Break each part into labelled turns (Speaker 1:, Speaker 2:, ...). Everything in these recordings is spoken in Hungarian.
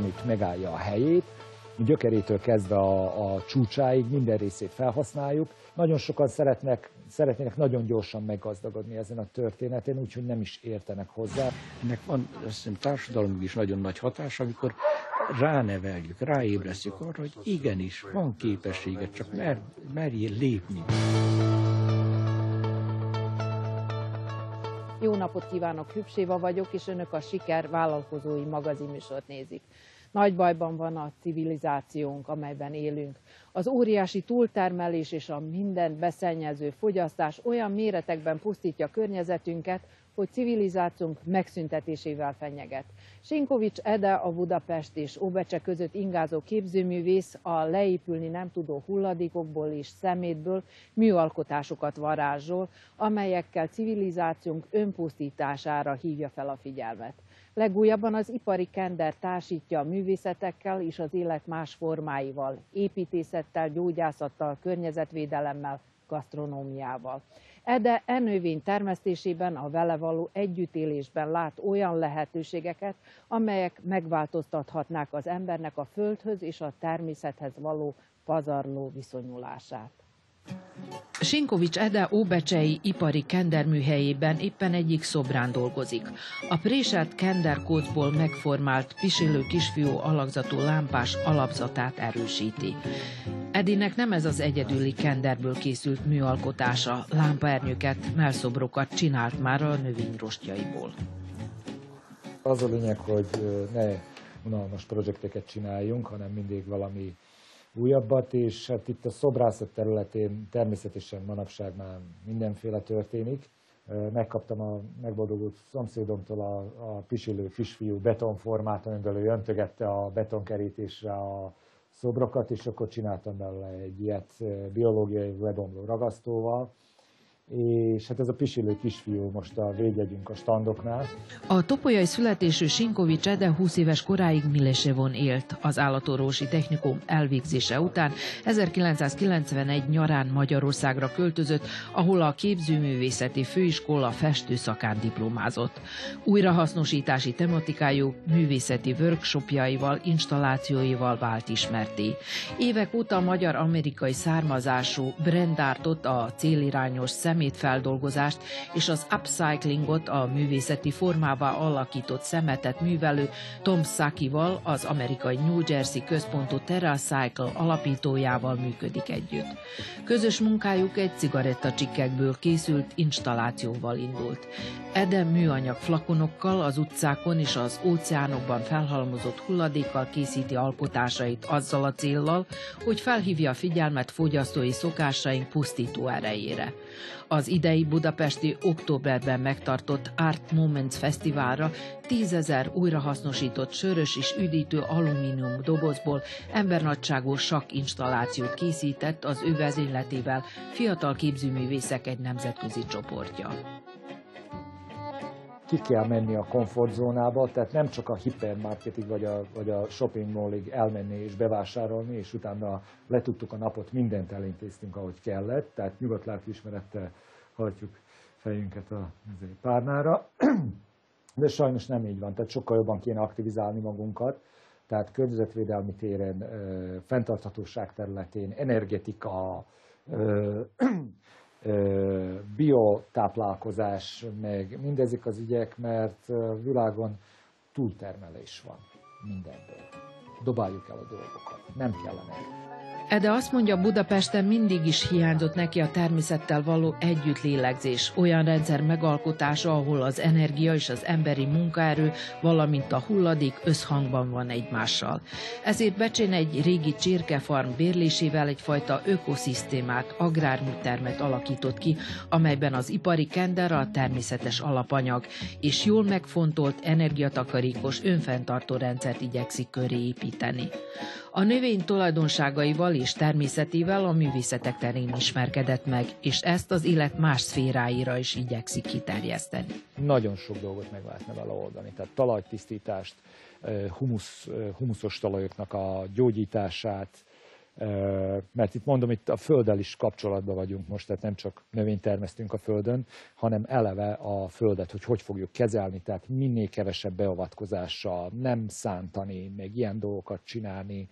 Speaker 1: mindenütt megállja a helyét, gyökerétől kezdve a, a csúcsáig minden részét felhasználjuk. Nagyon sokan szeretnek, szeretnének nagyon gyorsan meggazdagodni ezen a történeten, úgyhogy nem is értenek hozzá.
Speaker 2: Ennek van hiszem társadalomig is nagyon nagy hatás, amikor ráneveljük, ráébresztjük arra, hogy igenis, van képessége, csak mer, merjél lépni.
Speaker 3: Jó napot kívánok, Hübséva vagyok, és önök a Siker vállalkozói magazinműsort nézik. Nagy bajban van a civilizációnk, amelyben élünk. Az óriási túltermelés és a mindent beszennyező fogyasztás olyan méretekben pusztítja környezetünket, hogy civilizációnk megszüntetésével fenyeget. Sinkovics Ede, a Budapest és Óbecse között ingázó képzőművész a leépülni nem tudó hulladékokból és szemétből műalkotásokat varázsol, amelyekkel civilizációnk önpusztítására hívja fel a figyelmet. Legújabban az ipari kender társítja a művészetekkel és az élet más formáival, építészettel, gyógyászattal, környezetvédelemmel, gasztronómiával. Ede e növény termesztésében, a vele való együttélésben lát olyan lehetőségeket, amelyek megváltoztathatnák az embernek a földhöz és a természethez való pazarló viszonyulását.
Speaker 4: Sinkovics Ede óbecsei ipari kenderműhelyében éppen egyik szobrán dolgozik. A préselt kenderkócból megformált pisilő kisfiú alakzatú lámpás alapzatát erősíti. Edinek nem ez az egyedüli kenderből készült műalkotása, lámpaernyőket, melszobrokat csinált már a növényrostjaiból.
Speaker 1: Az a lényeg, hogy ne unalmas projekteket csináljunk, hanem mindig valami újabbat, és hát itt a szobrászat területén természetesen manapság már mindenféle történik. Megkaptam a megboldogult szomszédomtól a, a pisilő kisfiú betonformát, amiből ő öntögette a betonkerítésre a szobrokat, és akkor csináltam belőle egy ilyet biológiai lebomló ragasztóval, és hát ez a pisilő kisfiú most a védjegyünk a standoknál.
Speaker 4: A topolyai születésű Sinkovics Ede 20 éves koráig Milesevon élt. Az állatorvosi technikum elvégzése után 1991 nyarán Magyarországra költözött, ahol a képzőművészeti főiskola festőszakán diplomázott. Újrahasznosítási tematikájú művészeti workshopjaival, installációival vált ismerté. Évek óta magyar-amerikai származású Brendartot a célirányos szem szemétfeldolgozást és az upcyclingot, a művészeti formává alakított szemetet művelő Tom Sakival, az amerikai New Jersey központú TerraCycle alapítójával működik együtt. Közös munkájuk egy cigarettacsikkekből készült installációval indult. Ede műanyag flakonokkal az utcákon és az óceánokban felhalmozott hulladékkal készíti alkotásait azzal a céllal, hogy felhívja a figyelmet fogyasztói szokásaink pusztító erejére. Az idei budapesti októberben megtartott Art Moments Fesztiválra tízezer újrahasznosított sörös és üdítő alumínium dobozból embernagyságú sakk installációt készített az ő vezényletével fiatal képzőművészek egy nemzetközi csoportja
Speaker 1: ki kell menni a komfortzónába, tehát nem csak a hipermarketig vagy a, vagy a shopping mallig elmenni és bevásárolni, és utána letudtuk a napot, mindent elintéztünk, ahogy kellett, tehát nyugodt lelkiismerettel hajtjuk fejünket a párnára. De sajnos nem így van, tehát sokkal jobban kéne aktivizálni magunkat, tehát környezetvédelmi téren, fenntarthatóság területén, energetika, biotáplálkozás, meg mindezek az ügyek, mert világon túltermelés van mindenből. Dobáljuk el a dolgokat, nem kellene.
Speaker 4: Ede azt mondja, Budapesten mindig is hiányzott neki a természettel való együttlélegzés, olyan rendszer megalkotása, ahol az energia és az emberi munkaerő, valamint a hulladék összhangban van egymással. Ezért Becsén egy régi csirkefarm bérlésével egyfajta ökoszisztémát, agrárműtermet alakított ki, amelyben az ipari kender a természetes alapanyag, és jól megfontolt, energiatakarékos, önfenntartó rendszert igyekszik köré építeni. A növény tulajdonságaival és természetével a művészetek terén ismerkedett meg, és ezt az élet más szféráira is igyekszik kiterjeszteni.
Speaker 1: Nagyon sok dolgot meg lehetne vele oldani, tehát talajtisztítást, humusz, humuszos talajoknak a gyógyítását, mert itt mondom, itt a földdel is kapcsolatban vagyunk most, tehát nem csak növényt termesztünk a földön, hanem eleve a földet, hogy hogy fogjuk kezelni, tehát minél kevesebb beavatkozással, nem szántani, meg ilyen dolgokat csinálni,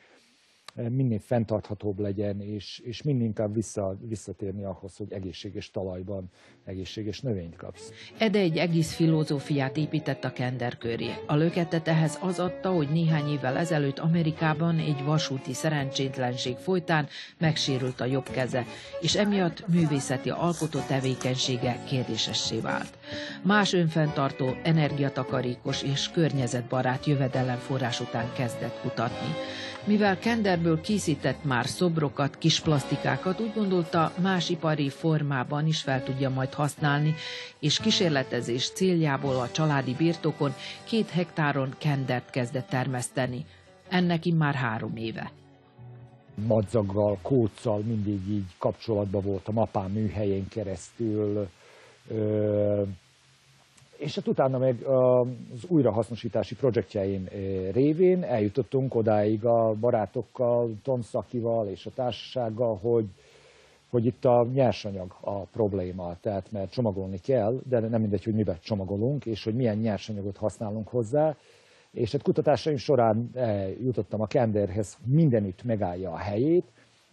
Speaker 1: minél fenntarthatóbb legyen, és, és minél vissza, visszatérni ahhoz, hogy egészséges talajban egészséges növényt kapsz.
Speaker 4: Ede egy egész filozófiát épített a kender köré. A löketet ehhez az adta, hogy néhány évvel ezelőtt Amerikában egy vasúti szerencsétlenség folytán megsérült a jobb keze, és emiatt művészeti alkotó tevékenysége kérdésessé vált. Más önfenntartó, energiatakarékos és környezetbarát jövedelemforrás után kezdett kutatni. Mivel kenderből készített már szobrokat, kis plastikákat, úgy gondolta, más ipari formában is fel tudja majd használni, és kísérletezés céljából a családi birtokon két hektáron kendert kezdett termeszteni. Ennek már három éve.
Speaker 1: Madzaggal, kóccal mindig így kapcsolatban voltam, apám műhelyén keresztül, és hát utána meg az újrahasznosítási projektjeim révén eljutottunk odáig a barátokkal, Tom Szakival és a társasággal, hogy, hogy itt a nyersanyag a probléma, tehát mert csomagolni kell, de nem mindegy, hogy miben csomagolunk, és hogy milyen nyersanyagot használunk hozzá. És hát kutatásaim során jutottam a kenderhez, mindenütt megállja a helyét,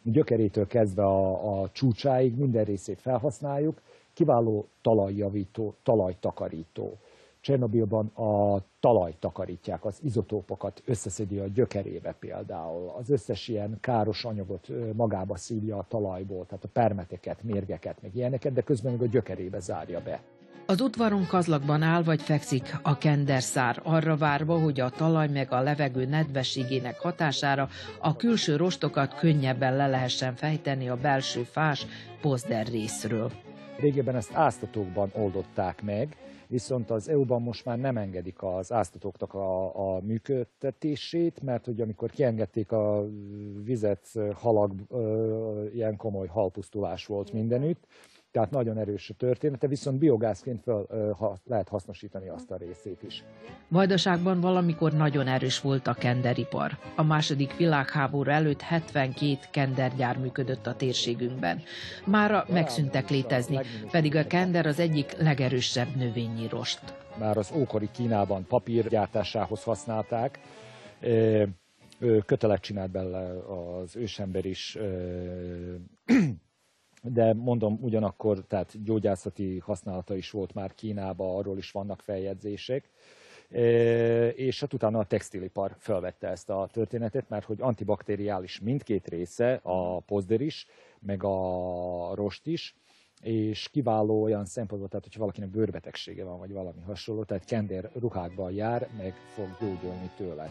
Speaker 1: gyökerétől kezdve a, a csúcsáig minden részét felhasználjuk, kiváló talajjavító, talajtakarító. Csernobilban a talajt takarítják, az izotópokat összeszedi a gyökerébe például. Az összes ilyen káros anyagot magába szívja a talajból, tehát a permeteket, mérgeket, meg ilyeneket, de közben meg a gyökerébe zárja be.
Speaker 4: Az udvaron kazlakban áll vagy fekszik a kenderszár, arra várva, hogy a talaj meg a levegő nedvességének hatására a külső rostokat könnyebben le lehessen fejteni a belső fás pozder részről.
Speaker 1: Régebben ezt áztatókban oldották meg, viszont az EU-ban most már nem engedik az áztatóknak a, a működtetését, mert hogy amikor kiengedték a vizet, halak, ilyen komoly halpusztulás volt mindenütt, tehát nagyon erős a története, viszont biogázként fel, ha, lehet hasznosítani azt a részét is.
Speaker 4: Vajdaságban valamikor nagyon erős volt a kenderipar. A második világháború előtt 72 kendergyár működött a térségünkben. Mára megszűntek létezni, pedig a kender az egyik legerősebb növényi rost.
Speaker 1: Már az ókori Kínában papírgyártásához használták, kötelet csinált bele az ősember is de mondom ugyanakkor, tehát gyógyászati használata is volt már Kínában, arról is vannak feljegyzések, e, és hát utána a textilipar felvette ezt a történetet, mert hogy antibakteriális mindkét része, a pozder is, meg a rost is, és kiváló olyan szempontból, tehát hogyha valakinek bőrbetegsége van, vagy valami hasonló, tehát kender ruhákban jár, meg fog gyógyulni tőle.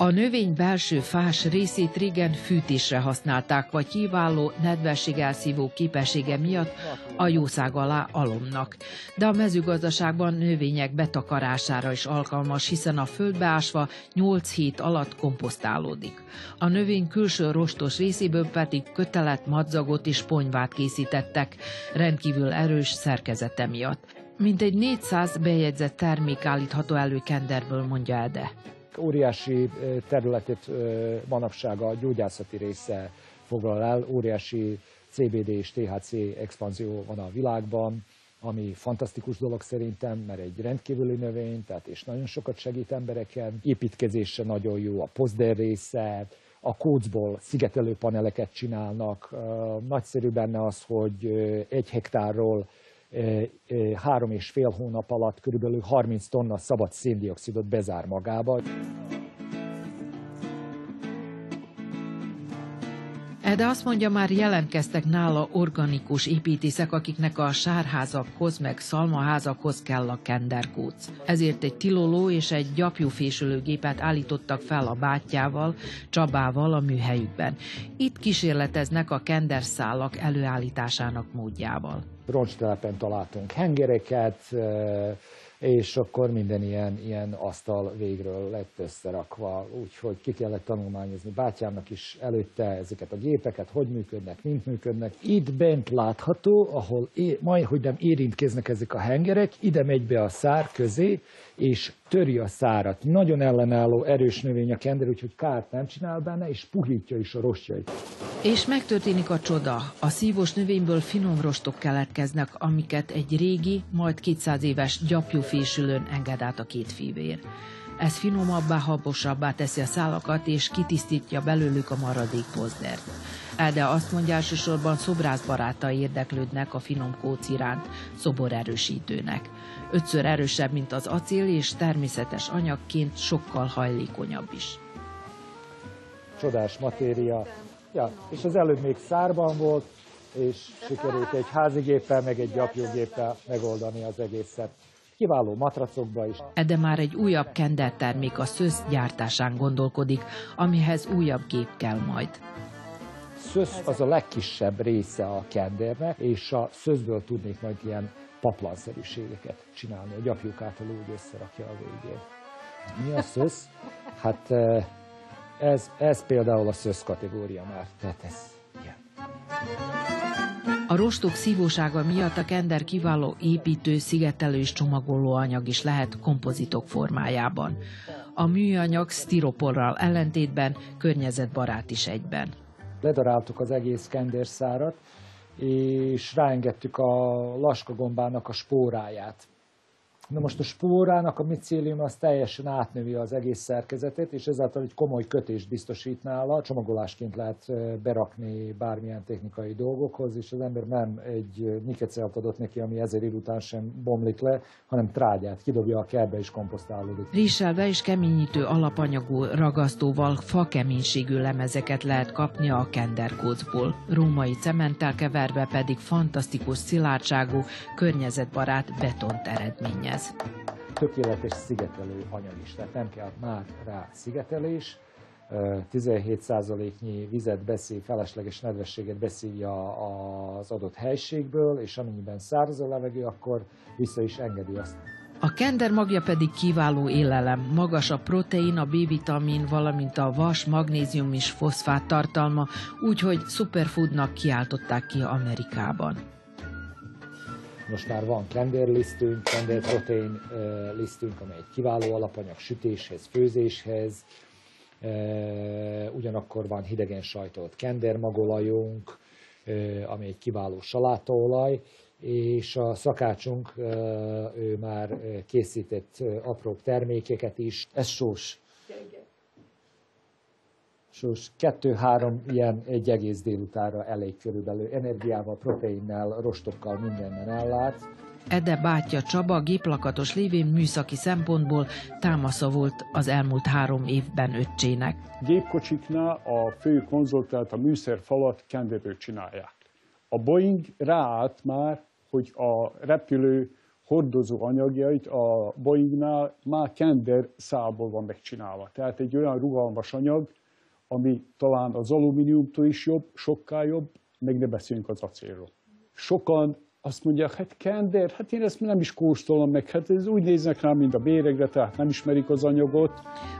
Speaker 4: A növény belső fás részét régen fűtésre használták, vagy kiváló nedvességelszívó képessége miatt a jószág alá alomnak. De a mezőgazdaságban növények betakarására is alkalmas, hiszen a földbeásva 8 hét alatt komposztálódik. A növény külső rostos részéből pedig kötelet, madzagot és ponyvát készítettek, rendkívül erős szerkezete miatt. Mintegy 400 bejegyzett termék állítható elő kenderből, mondja Ede
Speaker 1: óriási területet manapság a gyógyászati része foglal el, óriási CBD és THC expanzió van a világban, ami fantasztikus dolog szerintem, mert egy rendkívüli növény, tehát és nagyon sokat segít embereken. Építkezésre nagyon jó a pozder része, a kócból szigetelő paneleket csinálnak. Nagyszerű benne az, hogy egy hektárról három és fél hónap alatt körülbelül 30 tonna szabad széndiokszidot bezár magába.
Speaker 4: De azt mondja, már jelentkeztek nála organikus építészek, akiknek a sárházakhoz, meg szalmaházakhoz kell a kenderkóc. Ezért egy tiloló és egy gyapjúfésülőgépet állítottak fel a bátyjával, Csabával a műhelyükben. Itt kísérleteznek a kenderszálak előállításának módjával
Speaker 1: roncstelepen találtunk hengereket, és akkor minden ilyen, ilyen asztal végről lett összerakva, úgyhogy ki kellett tanulmányozni bátyámnak is előtte ezeket a gépeket, hogy működnek, mint működnek. Itt bent látható, ahol é, majd, hogy nem érintkeznek ezek a hengerek, ide megy be a szár közé, és töri a szárat. Nagyon ellenálló, erős növény a kender, úgyhogy kárt nem csinál benne, és puhítja is a rostjait.
Speaker 4: És megtörténik a csoda. A szívós növényből finom rostok keletkeznek, amiket egy régi, majd 200 éves gyapjúfésülőn enged át a két fivér. Ez finomabbá, habosabbá teszi a szálakat, és kitisztítja belőlük a maradék pozdert. De azt mondja, elsősorban szobrászbarátai érdeklődnek a finom kóc iránt, szoborerősítőnek. Ötször erősebb, mint az acél, és természetes anyagként sokkal hajlékonyabb is.
Speaker 1: Csodás matéria. Ja, és az előbb még szárban volt, és sikerült egy házigéppel, meg egy gyapjúgéppel megoldani az egészet kiváló matracokba is.
Speaker 4: De már egy újabb kender termék a szösz gyártásán gondolkodik, amihez újabb gép kell majd.
Speaker 1: Szösz az a legkisebb része a kendernek, és a szözből tudnék majd ilyen paplanszerűségeket csinálni. A gyapjuk által úgy összerakja a végén. Mi a szösz? Hát ez, ez például a szösz kategória már. Tehát ez ilyen.
Speaker 4: A rostok szívósága miatt a kender kiváló építő, szigetelő és csomagoló anyag is lehet kompozitok formájában. A műanyag sztiroporral ellentétben környezetbarát is egyben.
Speaker 1: Ledaráltuk az egész kenderszárat, és ráengedtük a laskagombának a spóráját. Na most a spórának a micélium az teljesen átnövi az egész szerkezetét, és ezáltal egy komoly kötést biztosít nála. Csomagolásként lehet berakni bármilyen technikai dolgokhoz, és az ember nem egy nikecelt adott neki, ami ezer év után sem bomlik le, hanem trágyát, kidobja a kertbe és komposztálódik.
Speaker 4: Rizselve és keményítő alapanyagú ragasztóval fakeménységű lemezeket lehet kapni a kenderkócból. Római cementtel keverve pedig fantasztikus szilárdságú, környezetbarát betont eredményez ez?
Speaker 1: Tökéletes szigetelő anyag is, tehát nem kell már rá szigetelés. 17%-nyi vizet beszív, felesleges nedvességet beszívja az adott helységből, és amennyiben száraz a levegő, akkor vissza is engedi azt.
Speaker 4: A kender magja pedig kiváló élelem, magas a protein, a B-vitamin, valamint a vas, magnézium és foszfát tartalma, úgyhogy superfoodnak kiáltották ki Amerikában.
Speaker 1: Most már van kenderlisztünk, kenderprotein lisztünk, amely egy kiváló alapanyag sütéshez, főzéshez, ugyanakkor van hidegen sajtolt kendermagolajunk, ami egy kiváló salátaolaj, és a szakácsunk ő már készített apró termékeket is. Ez sós és kettő-három ilyen egy egész délutára elég körülbelül energiával, proteinnel, rostokkal mindennel ellát.
Speaker 4: Ede bátyja Csaba géplakatos lévén műszaki szempontból támasza volt az elmúlt három évben öccsének.
Speaker 5: Gépkocsiknál a fő konzolt, tehát a műszerfalat kenderről csinálják. A Boeing ráállt már, hogy a repülő hordozó anyagjait a Boeingnál már kender szálból van megcsinálva. Tehát egy olyan rugalmas anyag, ami talán az alumíniumtól is jobb, sokkal jobb, meg ne beszéljünk az acélról. Sokan azt mondják, hát kender, hát én ezt nem is kóstolom meg, hát ez úgy néznek rám, mint a béregre, tehát nem ismerik az anyagot.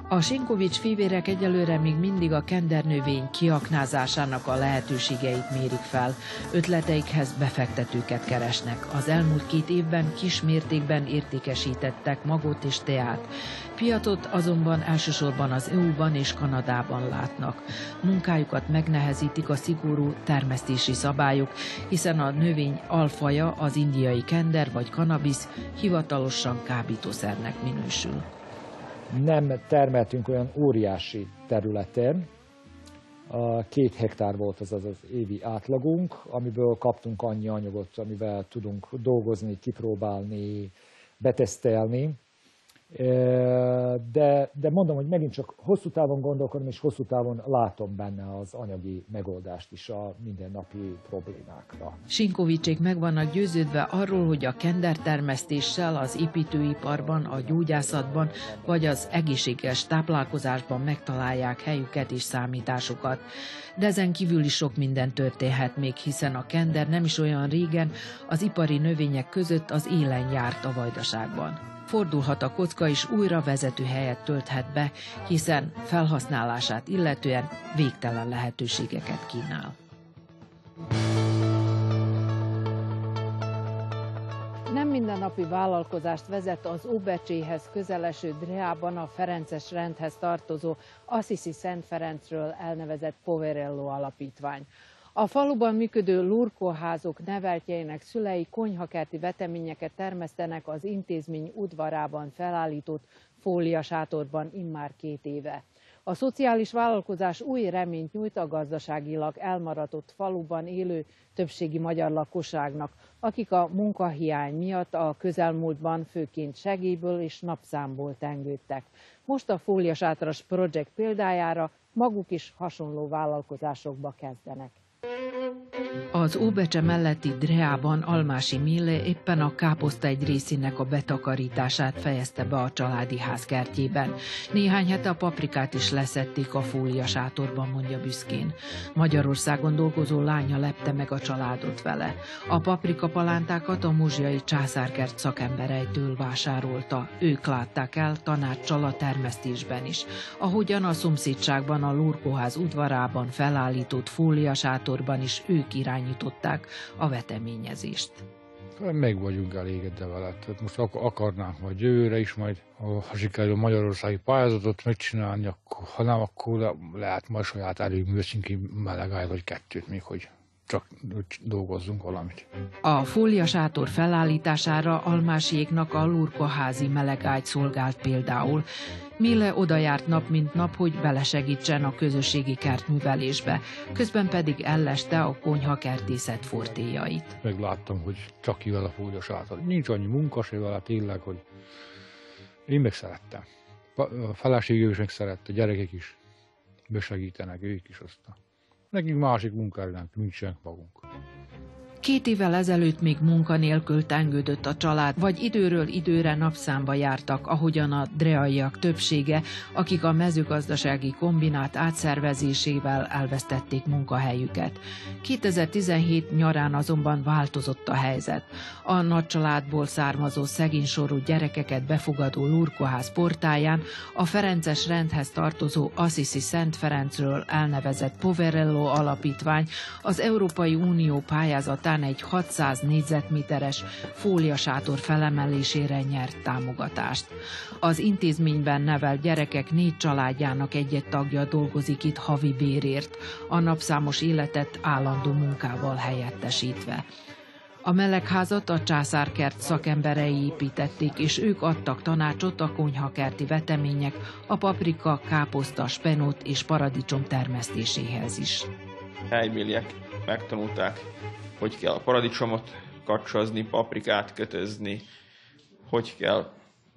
Speaker 4: A Sinkovics fivérek egyelőre még mindig a kendernövény kiaknázásának a lehetőségeit mérik fel. Ötleteikhez befektetőket keresnek. Az elmúlt két évben kis mértékben értékesítettek magot és teát. Piatot azonban elsősorban az EU-ban és Kanadában látnak. Munkájukat megnehezítik a szigorú termesztési szabályok, hiszen a növény alfaja, az indiai kender vagy kanabisz hivatalosan kábítószernek minősül.
Speaker 1: Nem termeltünk olyan óriási területen, a két hektár volt az, az az évi átlagunk, amiből kaptunk annyi anyagot, amivel tudunk dolgozni, kipróbálni, betesztelni de, de mondom, hogy megint csak hosszú távon gondolkodom, és hosszú távon látom benne az anyagi megoldást is a mindennapi problémákra.
Speaker 4: Sinkovicsék meg vannak győződve arról, hogy a kendertermesztéssel az építőiparban, a gyógyászatban vagy az egészséges táplálkozásban megtalálják helyüket és számításukat. De ezen kívül is sok minden történhet még, hiszen a kender nem is olyan régen az ipari növények között az élen járt a vajdaságban fordulhat a kocka és újra vezető helyet tölthet be, hiszen felhasználását illetően végtelen lehetőségeket kínál.
Speaker 3: mindennapi vállalkozást vezet az Óbecséhez közeleső Dreában a Ferences rendhez tartozó Assisi Szent Ferencről elnevezett Poverello alapítvány. A faluban működő lurkóházok neveltjeinek szülei konyhakerti veteményeket termesztenek az intézmény udvarában felállított fóliasátorban immár két éve. A szociális vállalkozás új reményt nyújt a gazdaságilag elmaradott faluban élő többségi magyar lakosságnak, akik a munkahiány miatt a közelmúltban főként segélyből és napszámból tengődtek. Most a Fóliasátras projekt példájára maguk is hasonló vállalkozásokba kezdenek.
Speaker 4: este Az Óbecse melletti Dreában Almási Mille éppen a káposzta egy részének a betakarítását fejezte be a családi ház kertjében. Néhány hete a paprikát is leszették a fólia sátorban, mondja büszkén. Magyarországon dolgozó lánya lepte meg a családot vele. A paprika palántákat a muzsiai császárkert szakembereitől vásárolta. Ők látták el tanácssal a termesztésben is. Ahogyan a szomszédságban a Lurkóház udvarában felállított fóliasátorban is ők irányították a veteményezést.
Speaker 6: Meg vagyunk elégedve vele. Tehát most ak- akarnánk majd jövőre is majd, ha sikerül a magyarországi pályázatot megcsinálni, akkor, ha nem, akkor le- lehet majd saját erőművesünk ki melegály vagy kettőt még, hogy csak dolgozzunk valamit.
Speaker 4: A fóliasátor felállítására almásiéknak a lurkoházi melegágy szolgált például. Mille oda járt nap mint nap, hogy belesegítsen a közösségi kertművelésbe, közben pedig elleste a konyha kertészet fortéjait.
Speaker 6: Megláttam, hogy csak kivel a fúgyos által. Nincs annyi munka se vele tényleg, hogy én meg szerettem. A feleségem is meg szerette, a gyerekek is besegítenek, ők is aztán. Nekünk másik munkájánk nincsenek magunk.
Speaker 4: Két évvel ezelőtt még munkanélkül tengődött a család, vagy időről időre napszámba jártak, ahogyan a dreaiak többsége, akik a mezőgazdasági kombinát átszervezésével elvesztették munkahelyüket. 2017 nyarán azonban változott a helyzet. A nagy családból származó szegénysorú gyerekeket befogadó Lurkoház portáján a Ferences rendhez tartozó Assisi Szent Ferencről elnevezett Poverello alapítvány az Európai Unió pályázatán egy 600 négyzetméteres fóliasátor felemelésére nyert támogatást. Az intézményben nevelt gyerekek négy családjának egy-egy tagja dolgozik itt havi bérért, a napszámos életet állandó munkával helyettesítve. A melegházat a császárkert szakemberei építették, és ők adtak tanácsot a konyhakerti vetemények, a paprika, káposzta, spenót és paradicsom termesztéséhez is.
Speaker 7: helybéliek megtanulták, hogy kell a paradicsomot kacsazni, paprikát kötözni, hogy kell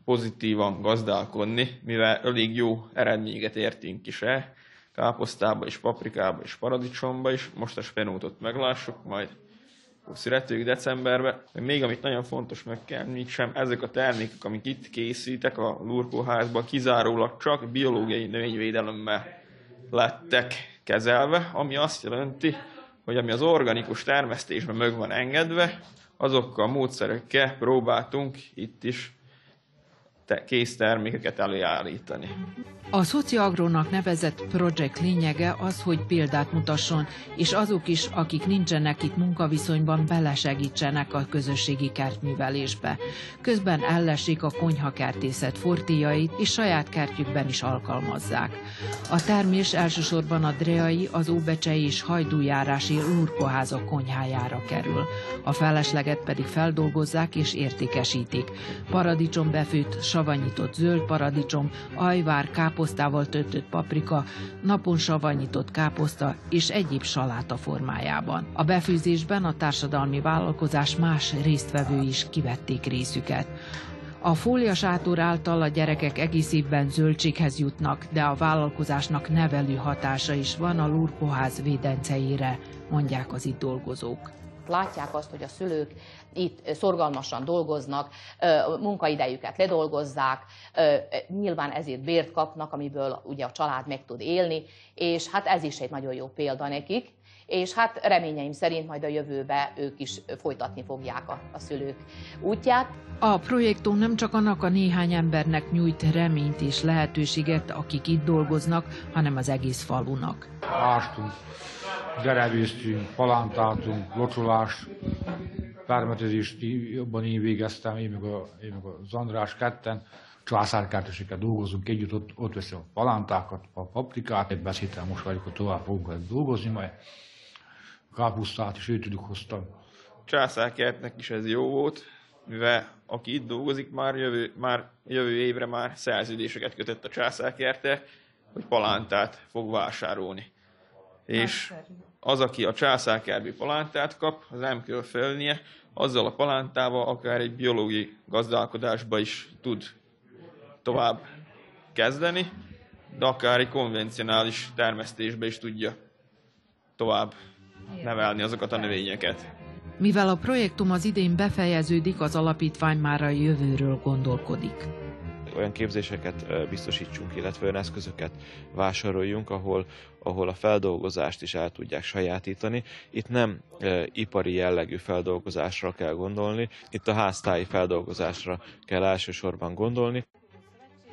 Speaker 7: pozitívan gazdálkodni, mivel elég jó eredményeket értünk is el, káposztába és paprikába és paradicsomba is. Most a spenótot meglássuk, majd születők decemberben. Még amit nagyon fontos meg kell említsem, ezek a termékek, amik itt készítek a lurkóházban, kizárólag csak biológiai növényvédelemmel lettek kezelve, ami azt jelenti, hogy ami az organikus termesztésben meg van engedve, azokkal a módszerekkel próbáltunk itt is te- kész termékeket előállítani.
Speaker 4: A Szociagrónak nevezett projekt lényege az, hogy példát mutasson, és azok is, akik nincsenek itt munkaviszonyban, belesegítsenek a közösségi kertművelésbe. Közben ellesik a konyhakertészet fortéjait, és saját kertjükben is alkalmazzák. A termés elsősorban a dreai, az óbecsei és hajdújárási lurkoházak konyhájára kerül. A felesleget pedig feldolgozzák és értékesítik. Paradicsom befőtt, savanyított zöld paradicsom, ajvár, káposztával töltött paprika, napon savanyított káposzta és egyéb saláta formájában. A befőzésben a társadalmi vállalkozás más résztvevői is kivették részüket. A fóliasátor által a gyerekek egész évben zöldséghez jutnak, de a vállalkozásnak nevelő hatása is van a lurkoház védenceire, mondják az itt dolgozók.
Speaker 8: Látják azt, hogy a szülők itt szorgalmasan dolgoznak, munkaidejüket ledolgozzák, nyilván ezért bért kapnak, amiből ugye a család meg tud élni, és hát ez is egy nagyon jó példa nekik, és hát reményeim szerint majd a jövőbe ők is folytatni fogják a, a szülők útját.
Speaker 4: A projektum nem csak annak a néhány embernek nyújt reményt és lehetőséget, akik itt dolgoznak, hanem az egész falunak.
Speaker 6: Ástunk, gerevéztünk, palántáltunk, locsolás, permetezést jobban én végeztem, én meg, a, én meg az András ketten, császárkártyaseket dolgozunk együtt, ott, ott veszem a palántákat, a paprikát, egy beszédtel most vagyok, hogy tovább fogunk dolgozni, majd kápusztát is őtőlük hoztam.
Speaker 7: Császárkertnek is ez jó volt, mivel aki itt dolgozik, már jövő, már jövő évre már szerződéseket kötött a császárkertel, hogy palántát fog vásárolni. És az, aki a császárkertből palántát kap, az nem kell felnie, azzal a palántával akár egy biológiai gazdálkodásba is tud tovább kezdeni, de akár egy konvencionális termesztésbe is tudja tovább nevelni azokat a növényeket.
Speaker 4: Mivel a projektum az idén befejeződik, az alapítvány már a jövőről gondolkodik.
Speaker 9: Olyan képzéseket biztosítsunk, illetve olyan eszközöket vásároljunk, ahol, ahol a feldolgozást is el tudják sajátítani. Itt nem e, ipari jellegű feldolgozásra kell gondolni, itt a háztáji feldolgozásra kell elsősorban gondolni.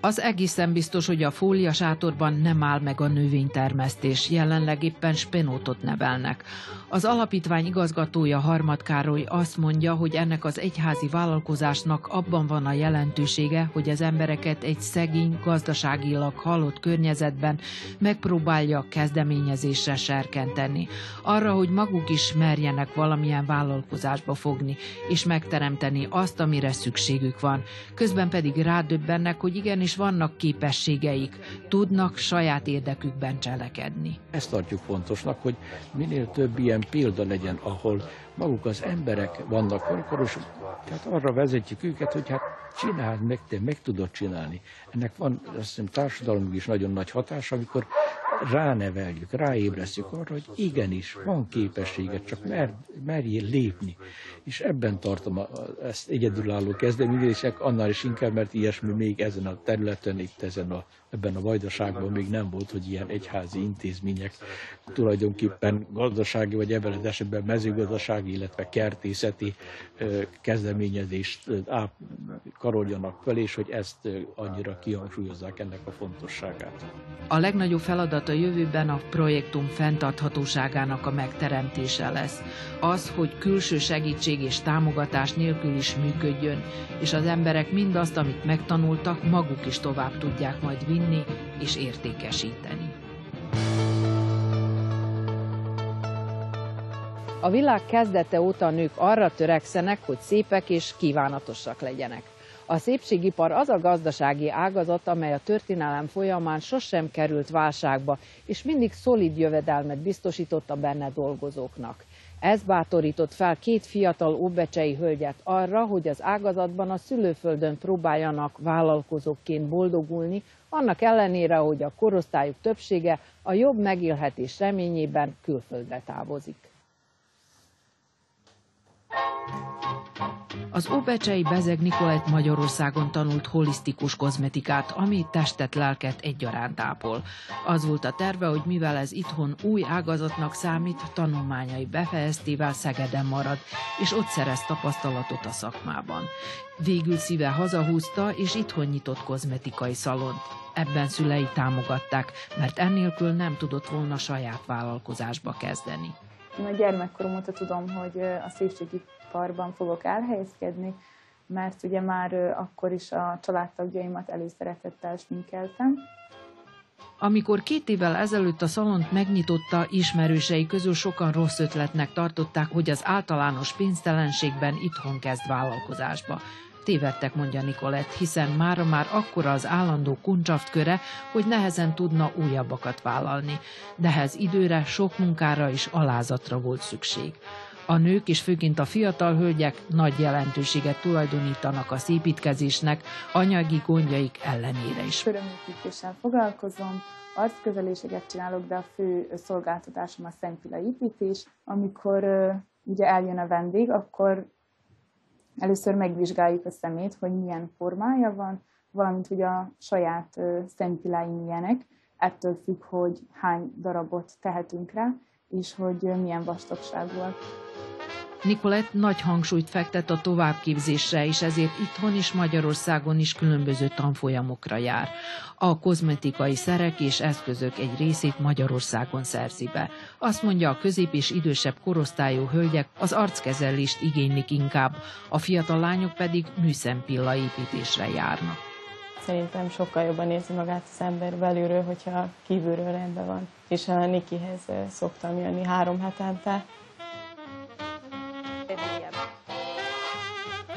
Speaker 4: Az egészen biztos, hogy a fólia sátorban nem áll meg a növénytermesztés, jelenleg éppen spenótot nevelnek. Az alapítvány igazgatója Harmad Károly azt mondja, hogy ennek az egyházi vállalkozásnak abban van a jelentősége, hogy az embereket egy szegény, gazdaságilag halott környezetben megpróbálja kezdeményezésre serkenteni. Arra, hogy maguk is merjenek valamilyen vállalkozásba fogni, és megteremteni azt, amire szükségük van. Közben pedig rádöbbennek, hogy igenis igenis vannak képességeik, tudnak saját érdekükben cselekedni.
Speaker 2: Ezt tartjuk fontosnak, hogy minél több ilyen példa legyen, ahol maguk az emberek vannak korkoros, tehát arra vezetjük őket, hogy hát csináld meg, te meg tudod csinálni. Ennek van, azt hiszem, társadalomig is nagyon nagy hatás, amikor ráneveljük, ráébresztjük arra, hogy igenis, van képességet, csak mer, merjél lépni. És ebben tartom a, ezt egyedülálló kezdeményezések, annál is inkább, mert ilyesmi még ezen a területen, itt ezen a ebben a vajdaságban még nem volt, hogy ilyen egyházi intézmények tulajdonképpen gazdasági, vagy ebben az esetben mezőgazdasági, illetve kertészeti kezdeményezést karoljanak fel, és hogy ezt annyira kihangsúlyozzák ennek a fontosságát.
Speaker 4: A legnagyobb feladat a jövőben a projektum fenntarthatóságának a megteremtése lesz. Az, hogy külső segítség és támogatás nélkül is működjön, és az emberek mindazt, amit megtanultak, maguk is tovább tudják majd vinni vinni és értékesíteni.
Speaker 3: A világ kezdete óta a nők arra törekszenek, hogy szépek és kívánatosak legyenek. A szépségipar az a gazdasági ágazat, amely a történelem folyamán sosem került válságba, és mindig szolid jövedelmet biztosított a benne dolgozóknak. Ez bátorított fel két fiatal óbecsei hölgyet arra, hogy az ágazatban a szülőföldön próbáljanak vállalkozóként boldogulni, annak ellenére, hogy a korosztályuk többsége a jobb megélhetés reményében külföldre távozik.
Speaker 4: Az Óbecsei Bezeg Nikolett Magyarországon tanult holisztikus kozmetikát, ami testet, lelket egyaránt ápol. Az volt a terve, hogy mivel ez itthon új ágazatnak számít, tanulmányai befejeztével Szegeden marad, és ott szerez tapasztalatot a szakmában. Végül szíve hazahúzta, és itthon nyitott kozmetikai szalont. Ebben szülei támogatták, mert ennélkül nem tudott volna saját vállalkozásba kezdeni.
Speaker 10: A gyermekkorom óta tudom, hogy a szépségi parban fogok elhelyezkedni, mert ugye már akkor is a családtagjaimat előszeretettel sminkeltem.
Speaker 4: Amikor két évvel ezelőtt a szalont megnyitotta, ismerősei közül sokan rossz ötletnek tartották, hogy az általános pénztelenségben itthon kezd vállalkozásba. Tévedtek, mondja Nikolett, hiszen mára már akkora az állandó kuncsaft köre, hogy nehezen tudna újabbakat vállalni. De ehhez időre, sok munkára és alázatra volt szükség. A nők és főként a fiatal hölgyek nagy jelentőséget tulajdonítanak a szépítkezésnek, anyagi gondjaik ellenére is.
Speaker 10: Körömépítéssel foglalkozom, arcközeléseket csinálok, de a fő szolgáltatásom a szempila építés. Amikor ugye eljön a vendég, akkor először megvizsgáljuk a szemét, hogy milyen formája van, valamint hogy a saját szempilái milyenek, ettől függ, hogy hány darabot tehetünk rá, és hogy milyen vastagságúak.
Speaker 4: Nikolett nagy hangsúlyt fektet a továbbképzésre, és ezért itthon is Magyarországon is különböző tanfolyamokra jár. A kozmetikai szerek és eszközök egy részét Magyarországon szerzi be. Azt mondja, a közép és idősebb korosztályú hölgyek az arckezelést igénylik inkább, a fiatal lányok pedig műszempilla építésre járnak.
Speaker 11: Szerintem sokkal jobban érzi magát az ember belülről, hogyha kívülről rendben van. És a Nikihez szoktam jönni három hetente,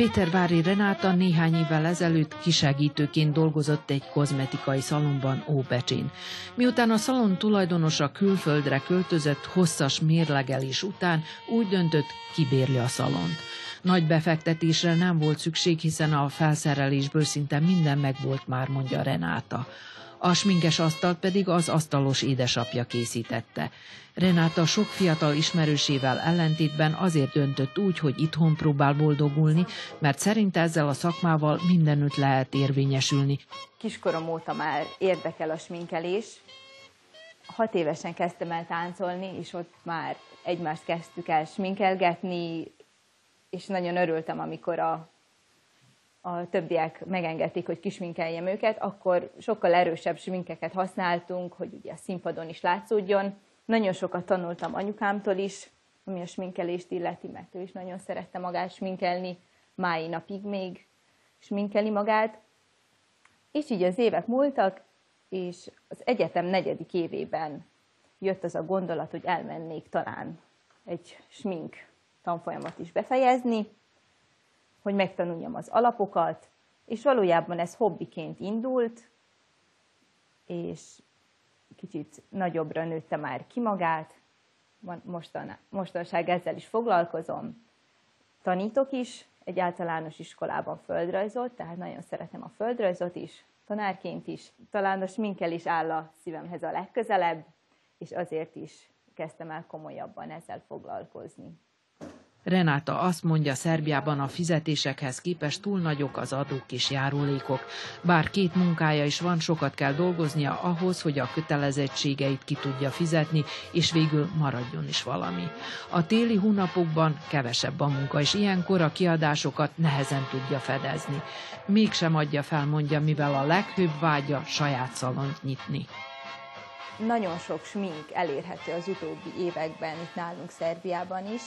Speaker 4: Pétervári Renáta néhány évvel ezelőtt kisegítőként dolgozott egy kozmetikai szalonban Óbecsén. Miután a szalon tulajdonosa külföldre költözött hosszas mérlegelés után, úgy döntött, kibérli a szalont. Nagy befektetésre nem volt szükség, hiszen a felszerelésből szinte minden megvolt már, mondja Renáta. A sminkes asztalt pedig az asztalos édesapja készítette. Renáta sok fiatal ismerősével ellentétben azért döntött úgy, hogy itthon próbál boldogulni, mert szerint ezzel a szakmával mindenütt lehet érvényesülni.
Speaker 12: Kiskorom óta már érdekel a sminkelés. Hat évesen kezdtem el táncolni, és ott már egymást kezdtük el sminkelgetni, és nagyon örültem, amikor a a többiek megengedték, hogy kisminkeljem őket, akkor sokkal erősebb sminkeket használtunk, hogy ugye a színpadon is látszódjon. Nagyon sokat tanultam anyukámtól is, ami a sminkelést illeti, mert ő is nagyon szerette magát sminkelni, mái napig még sminkeli magát. És így az évek múltak, és az egyetem negyedik évében jött az a gondolat, hogy elmennék talán egy smink tanfolyamat is befejezni, hogy megtanuljam az alapokat, és valójában ez hobbiként indult, és kicsit nagyobbra nőtte már ki magát, Mostan, mostanság ezzel is foglalkozom. Tanítok is, egy általános iskolában földrajzot, tehát nagyon szeretem a földrajzot is, tanárként is. Talán a sminkel is áll a szívemhez a legközelebb, és azért is kezdtem el komolyabban ezzel foglalkozni.
Speaker 4: Renáta azt mondja, Szerbiában a fizetésekhez képest túl nagyok az adók és járulékok. Bár két munkája is van, sokat kell dolgoznia ahhoz, hogy a kötelezettségeit ki tudja fizetni, és végül maradjon is valami. A téli hónapokban kevesebb a munka, és ilyenkor a kiadásokat nehezen tudja fedezni. Mégsem adja fel, mondja, mivel a leghőbb vágya saját szalont nyitni.
Speaker 12: Nagyon sok smink elérhető az utóbbi években itt nálunk Szerbiában is,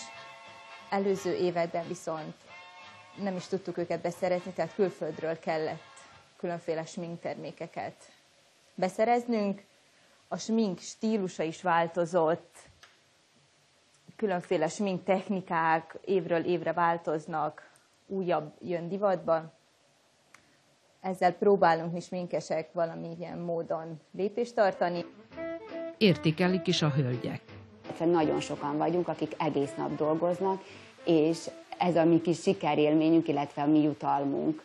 Speaker 12: Előző években viszont nem is tudtuk őket beszerezni, tehát külföldről kellett különféle sminktermékeket beszereznünk. A smink stílusa is változott, különféle smink technikák évről évre változnak, újabb jön divatba. Ezzel próbálunk mi sminkesek valamilyen módon lépést tartani.
Speaker 4: Értékelik is a hölgyek.
Speaker 13: Nagyon sokan vagyunk, akik egész nap dolgoznak, és ez a mi kis sikerélményünk, illetve a mi jutalmunk,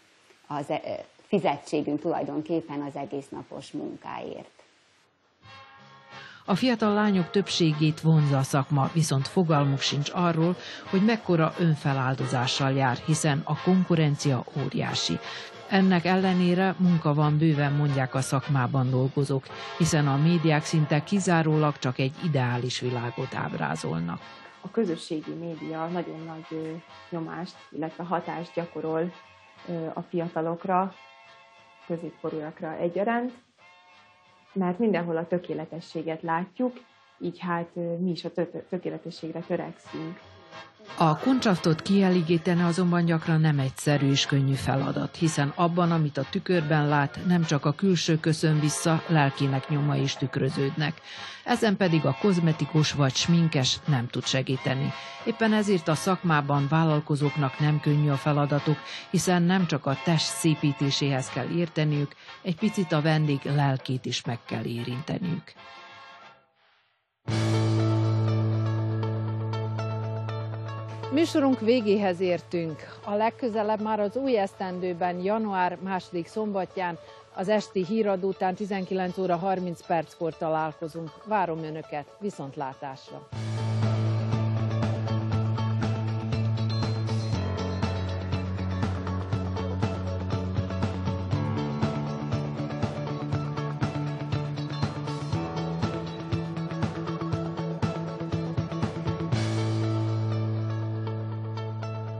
Speaker 13: az e, fizetségünk tulajdonképpen az egész napos munkáért.
Speaker 4: A fiatal lányok többségét vonza a szakma, viszont fogalmuk sincs arról, hogy mekkora önfeláldozással jár, hiszen a konkurencia óriási. Ennek ellenére munka van bőven, mondják a szakmában dolgozók, hiszen a médiák szinte kizárólag csak egy ideális világot ábrázolnak
Speaker 11: a közösségi média nagyon nagy nyomást, illetve hatást gyakorol a fiatalokra, középkorúakra egyaránt, mert mindenhol a tökéletességet látjuk, így hát mi is a tökéletességre törekszünk.
Speaker 4: A kuncsaftot kielégíteni azonban gyakran nem egyszerű és könnyű feladat, hiszen abban, amit a tükörben lát, nem csak a külső köszön vissza, lelkének nyoma is tükröződnek. Ezen pedig a kozmetikus vagy sminkes nem tud segíteni. Éppen ezért a szakmában vállalkozóknak nem könnyű a feladatuk, hiszen nem csak a test szépítéséhez kell érteniük, egy picit a vendég lelkét is meg kell érinteniük. Műsorunk végéhez értünk. A legközelebb már az új esztendőben, január második szombatján, az esti híradó után 19 óra 30 perckor találkozunk. Várom Önöket, viszontlátásra!